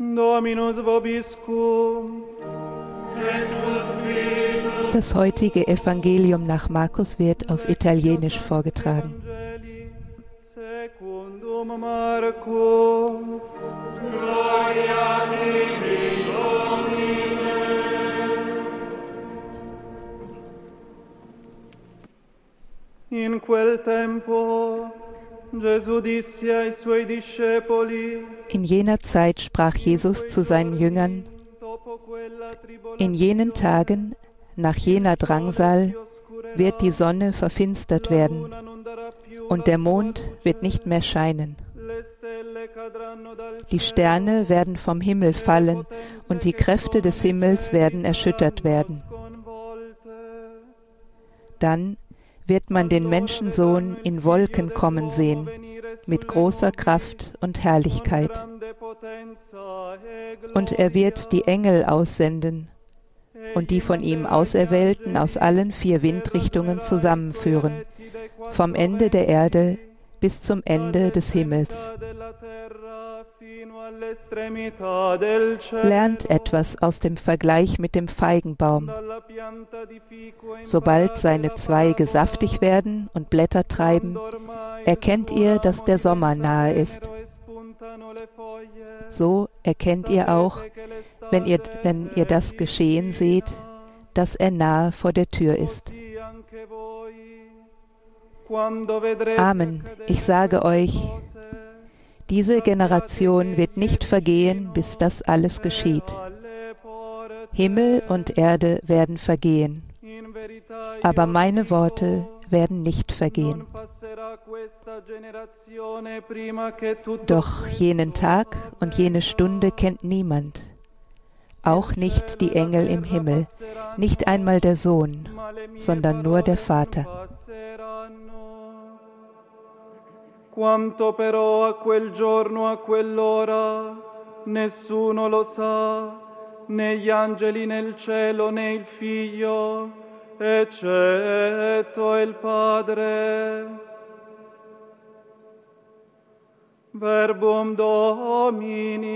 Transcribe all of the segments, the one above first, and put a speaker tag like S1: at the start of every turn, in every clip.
S1: Dominus vobiscum.
S2: Das heutige Evangelium nach Markus wird auf Italienisch vorgetragen.
S1: In quel tempo
S2: In jener Zeit sprach Jesus zu seinen Jüngern, in jenen Tagen, nach jener Drangsal, wird die Sonne verfinstert werden und der Mond wird nicht mehr scheinen. Die Sterne werden vom Himmel fallen und die Kräfte des Himmels werden erschüttert werden. Dann wird man den Menschensohn in Wolken kommen sehen, mit großer Kraft und Herrlichkeit. Und er wird die Engel aussenden und die von ihm Auserwählten aus allen vier Windrichtungen zusammenführen, vom Ende der Erde bis zum Ende des Himmels. Lernt etwas aus dem Vergleich mit dem Feigenbaum. Sobald seine Zweige saftig werden und Blätter treiben, erkennt ihr, dass der Sommer nahe ist. So erkennt ihr auch, wenn ihr, wenn ihr das geschehen seht, dass er nahe vor der Tür ist. Amen. Ich sage euch, diese Generation wird nicht vergehen, bis das alles geschieht. Himmel und Erde werden vergehen, aber meine Worte werden nicht vergehen. Doch jenen Tag und jene Stunde kennt niemand, auch nicht die Engel im Himmel, nicht einmal der Sohn, sondern nur der Vater.
S1: Quanto però a quel giorno, a quell'ora, nessuno lo sa, né gli angeli nel cielo, né il figlio, eccetto il Padre. Verbum Domini.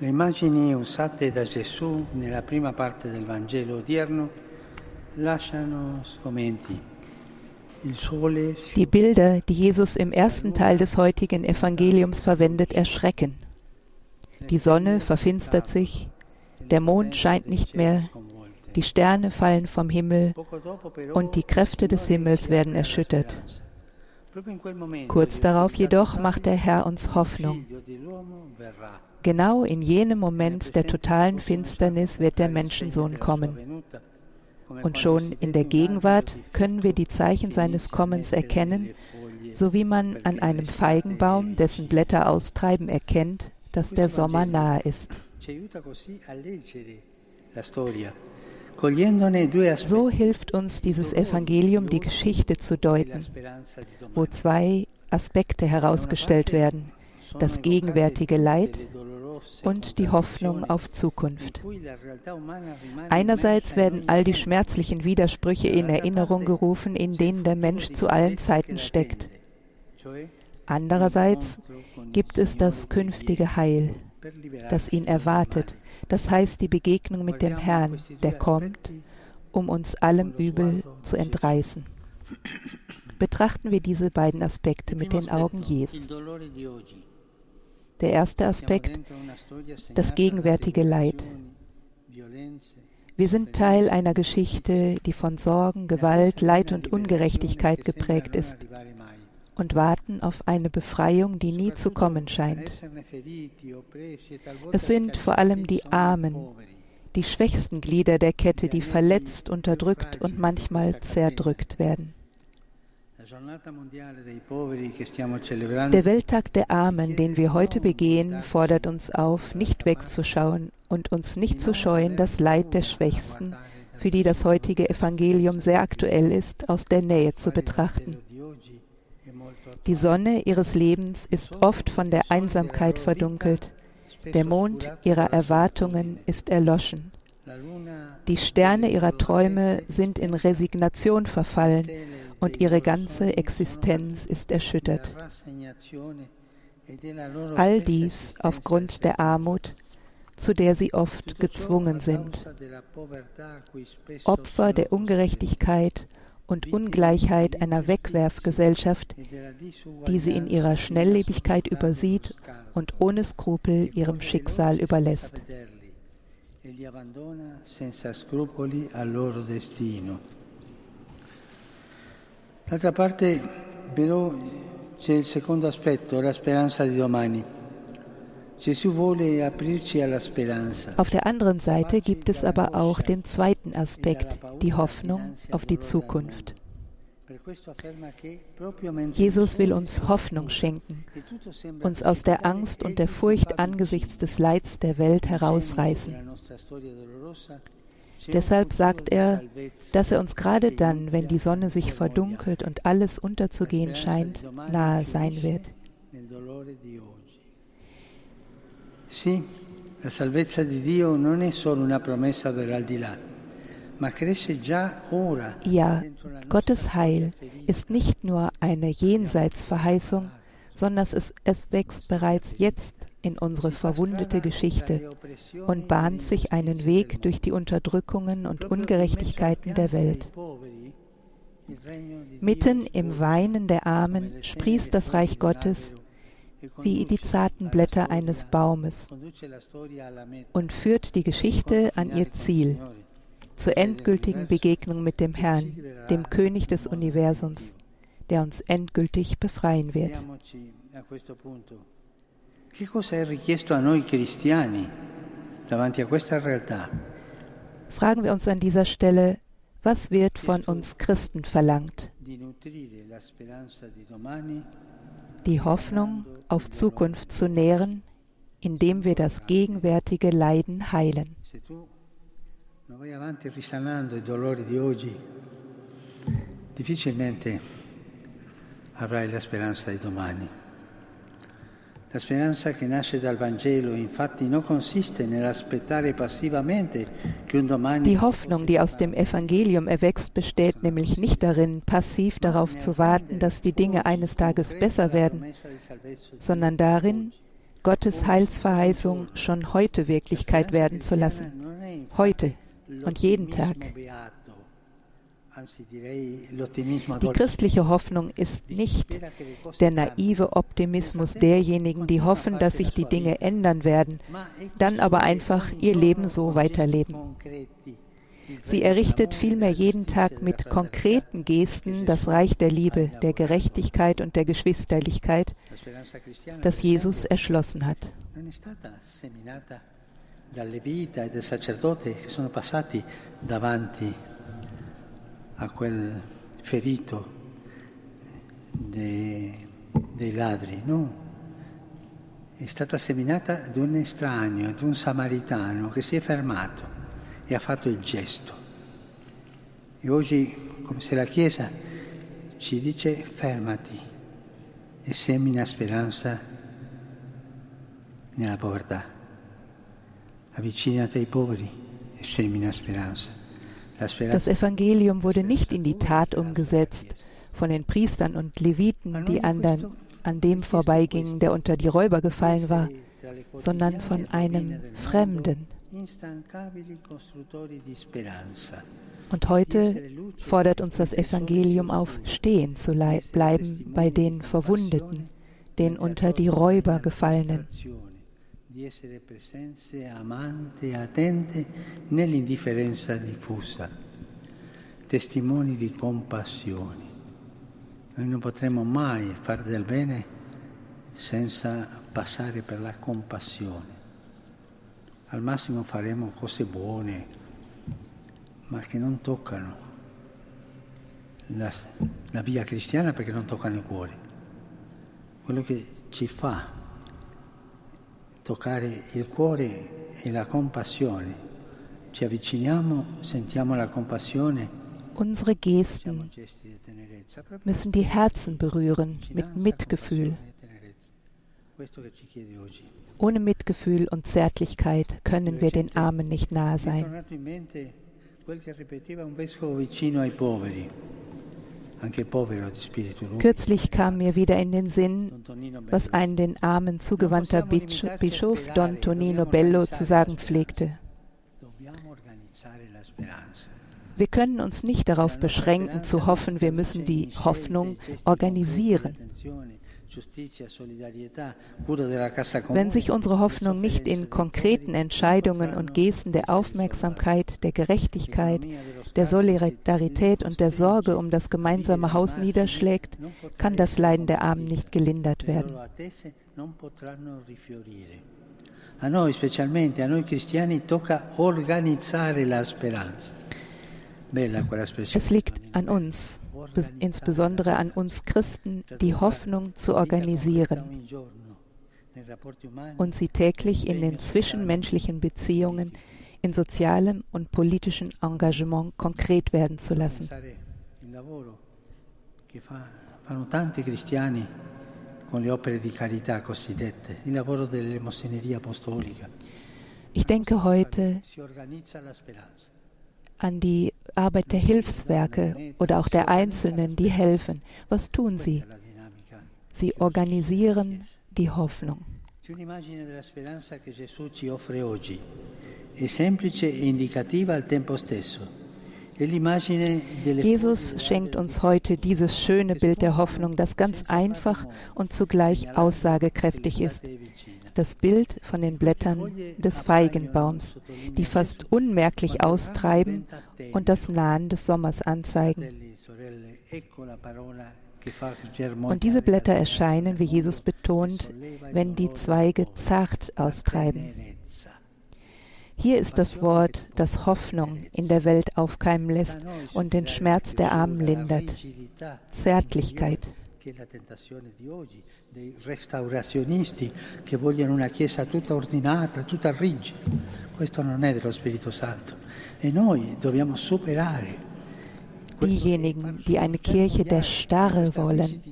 S3: Le immagini usate da Gesù nella prima parte del Vangelo odierno lasciano sgomenti.
S2: Die Bilder, die Jesus im ersten Teil des heutigen Evangeliums verwendet, erschrecken. Die Sonne verfinstert sich, der Mond scheint nicht mehr, die Sterne fallen vom Himmel und die Kräfte des Himmels werden erschüttert. Kurz darauf jedoch macht der Herr uns Hoffnung. Genau in jenem Moment der totalen Finsternis wird der Menschensohn kommen. Und schon in der Gegenwart können wir die Zeichen seines Kommens erkennen, so wie man an einem Feigenbaum, dessen Blätter austreiben, erkennt, dass der Sommer nahe ist. So hilft uns dieses Evangelium, die Geschichte zu deuten, wo zwei Aspekte herausgestellt werden, das gegenwärtige Leid und die Hoffnung auf Zukunft. Einerseits werden all die schmerzlichen Widersprüche in Erinnerung gerufen, in denen der Mensch zu allen Zeiten steckt. Andererseits gibt es das künftige Heil, das ihn erwartet, das heißt die Begegnung mit dem Herrn, der kommt, um uns allem Übel zu entreißen. Betrachten wir diese beiden Aspekte mit den Augen Jesu. Der erste Aspekt, das gegenwärtige Leid. Wir sind Teil einer Geschichte, die von Sorgen, Gewalt, Leid und Ungerechtigkeit geprägt ist und warten auf eine Befreiung, die nie zu kommen scheint. Es sind vor allem die Armen, die schwächsten Glieder der Kette, die verletzt, unterdrückt und manchmal zerdrückt werden. Der Welttag der Armen, den wir heute begehen, fordert uns auf, nicht wegzuschauen und uns nicht zu scheuen, das Leid der Schwächsten, für die das heutige Evangelium sehr aktuell ist, aus der Nähe zu betrachten. Die Sonne ihres Lebens ist oft von der Einsamkeit verdunkelt, Der Mond ihrer Erwartungen ist erloschen. Die Sterne ihrer Träume sind in Resignation verfallen und ihre ganze Existenz ist erschüttert. All dies aufgrund der Armut, zu der sie oft gezwungen sind. Opfer der Ungerechtigkeit und Ungleichheit einer Wegwerfgesellschaft, die sie in ihrer Schnelllebigkeit übersieht und ohne Skrupel ihrem Schicksal überlässt.
S3: D'altra parte, però, c'è il secondo aspetto, la speranza di domani.
S2: Auf der anderen Seite gibt es aber auch den zweiten Aspekt, die Hoffnung auf die Zukunft. Jesus will uns Hoffnung schenken, uns aus der Angst und der Furcht angesichts des Leids der Welt herausreißen. Deshalb sagt er, dass er uns gerade dann, wenn die Sonne sich verdunkelt und alles unterzugehen scheint, nahe sein wird.
S3: Sì, la salvezza di Dio non è solo una promessa dell'aldilà, ma cresce già ora.
S2: Ja, Gottes Heil ist nicht nur eine Jenseitsverheißung, sondern es, es wächst bereits jetzt in unsere verwundete Geschichte und bahnt sich einen Weg durch die Unterdrückungen und Ungerechtigkeiten der Welt. Mitten im Weinen der Armen sprießt das Reich Gottes wie die zarten Blätter eines Baumes und führt die Geschichte an ihr Ziel, zur endgültigen Begegnung mit dem Herrn, dem König des Universums, der uns endgültig befreien wird.
S3: Che cosa è richiesto a noi cristiani davanti a questa realtà?
S2: Fragen wir uns an dieser Stelle, was wird von uns Christen verlangt? die Hoffnung auf Zukunft zu nähren, indem wir das gegenwärtige Leiden heilen.
S3: difficilmente avrai la speranza di domani. La speranza che nasce dal Vangelo infatti non consiste nell'aspettare passivamente che un domani
S2: Die Hoffnung, die aus dem Evangelium erwächst, besteht nämlich nicht darin, passiv darauf zu warten, dass die Dinge eines Tages besser werden, sondern darin, Gottes Heilsverheißung schon heute Wirklichkeit werden zu lassen. Heute und jeden Tag. Die christliche Hoffnung ist nicht der naive Optimismus derjenigen, die hoffen, dass sich die Dinge ändern werden, dann aber einfach ihr Leben so weiterleben. Sie errichtet vielmehr jeden Tag mit konkreten Gesten das Reich der Liebe, der Gerechtigkeit und der Geschwisterlichkeit, das Jesus erschlossen hat. dalle vita e del sacerdote che sono passati davanti
S3: a quel ferito dei, dei ladri, no? È stata seminata da un estraneo, da un samaritano che si è fermato e ha fatto il gesto. E oggi, come se la Chiesa ci dice fermati e semina speranza nella povertà. Avvicinati ai poveri e semina speranza.
S2: Das Evangelium wurde nicht in die Tat umgesetzt von den Priestern und Leviten, die anderen an dem vorbeigingen, der unter die Räuber gefallen war, sondern von einem Fremden. Und heute fordert uns das Evangelium auf, stehen zu bleiben bei den Verwundeten, den unter die Räuber gefallenen
S3: di essere presenze amante e attente nell'indifferenza diffusa, testimoni di compassione. Noi non potremo mai fare del bene senza passare per la compassione. Al massimo faremo cose buone, ma che non toccano la, la via cristiana perché non toccano il cuore. Quello che ci fa toccare il cuore e la compassione. Ci avviciniamo, sentiamo la compassione.
S2: Unsere Gesten müssen die Herzen berühren mit Mitgefühl.
S3: Ohne Mitgefühl und Zärtlichkeit können wir den Armen nicht nahe sein. Kürzlich kam mir wieder in den Sinn, was ein den Armen zugewandter Bischof Don Tonino Bello zu sagen pflegte. Wir können uns nicht darauf beschränken zu hoffen, wir müssen die Hoffnung organisieren. Wenn sich unsere Hoffnung nicht in konkreten Entscheidungen und Gesten der Aufmerksamkeit, der Gerechtigkeit, der Solidarität und der Sorge um das gemeinsame Haus niederschlägt, kann das Leiden der Armen nicht gelindert werden. A noi, specialmente a noi cristiani, tocca organizzare la speranza. Es liegt an uns, insbesondere an uns Christen, die Hoffnung zu organisieren und sie täglich in den zwischenmenschlichen Beziehungen, in sozialem und politischem Engagement konkret werden zu lassen. Ich denke heute an die Arbeit der Hilfswerke oder auch der Einzelnen, die helfen. Was tun sie? Sie organisieren die Hoffnung. Jesus schenkt uns heute dieses schöne Bild der Hoffnung, das ganz einfach und zugleich aussagekräftig ist das Bild von den Blättern des Feigenbaums, die fast unmerklich austreiben und das Nahen des Sommers anzeigen. Und diese Blätter erscheinen, wie Jesus betont, wenn die Zweige zart austreiben. Hier ist das Wort, das Hoffnung in der Welt aufkeimen lässt und den Schmerz der Armen lindert. Zärtlichkeit che è la tentazione di oggi, dei restaurazionisti che vogliono una Chiesa tutta ordinata, tutta rigida. Questo non è dello Spirito Santo. E noi dobbiamo superare. Diejenigen, die eine Kirche der Starre wollen,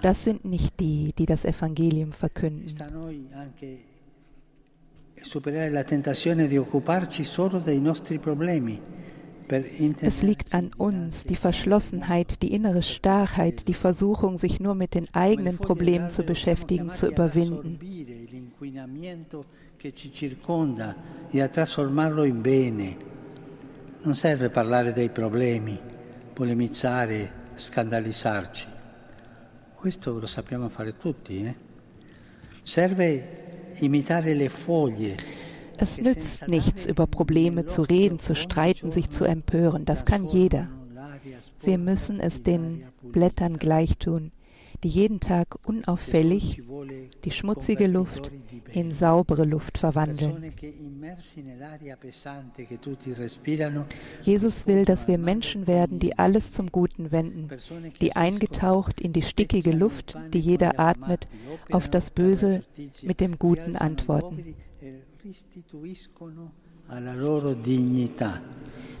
S3: das sind nicht die, die das Evangelium verkünden. Superare la tentazione di occuparci solo dei nostri problemi es liegt an uns, die Verschlossenheit, die innere Starrheit, die Versuchung, sich nur mit den eigenen Problemen zu beschäftigen, zu überwinden. Non serve parlare dei problemi, polemizzare, scandalizzarci. Questo lo sappiamo fare tutti. Eh? Serve imitare le foglie es nützt nichts, über Probleme zu reden, zu streiten, sich zu empören. Das kann jeder. Wir müssen es den Blättern gleichtun, die jeden Tag unauffällig die schmutzige Luft in saubere Luft verwandeln. Jesus will, dass wir Menschen werden, die alles zum Guten wenden, die eingetaucht in die stickige Luft, die jeder atmet, auf das Böse mit dem Guten antworten.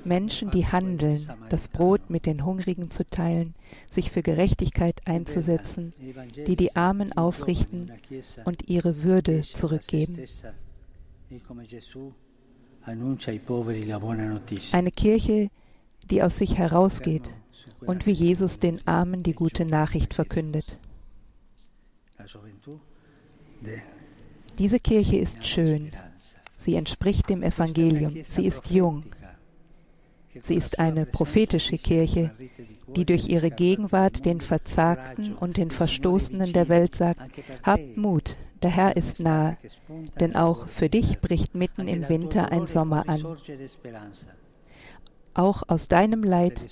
S3: Menschen, die handeln, das Brot mit den Hungrigen zu teilen, sich für Gerechtigkeit einzusetzen, die die Armen aufrichten und ihre Würde zurückgeben. Eine Kirche, die aus sich herausgeht und wie Jesus den Armen die gute Nachricht verkündet. Diese Kirche ist schön, Sie entspricht dem Evangelium. Sie ist jung. Sie ist eine prophetische Kirche, die durch ihre Gegenwart den Verzagten und den Verstoßenen der Welt sagt, habt Mut, der Herr ist nahe, denn auch für dich bricht mitten im Winter ein Sommer an. Auch aus deinem Leid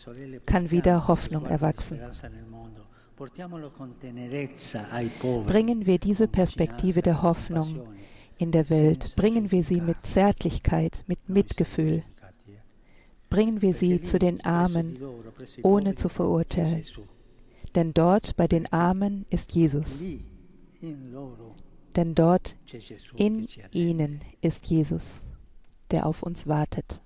S3: kann wieder Hoffnung erwachsen. Bringen wir diese Perspektive der Hoffnung in der Welt, bringen wir sie mit Zärtlichkeit, mit Mitgefühl. Bringen wir sie zu den Armen, ohne zu verurteilen. Denn dort bei den Armen ist Jesus. Denn dort in ihnen ist Jesus, der auf uns wartet.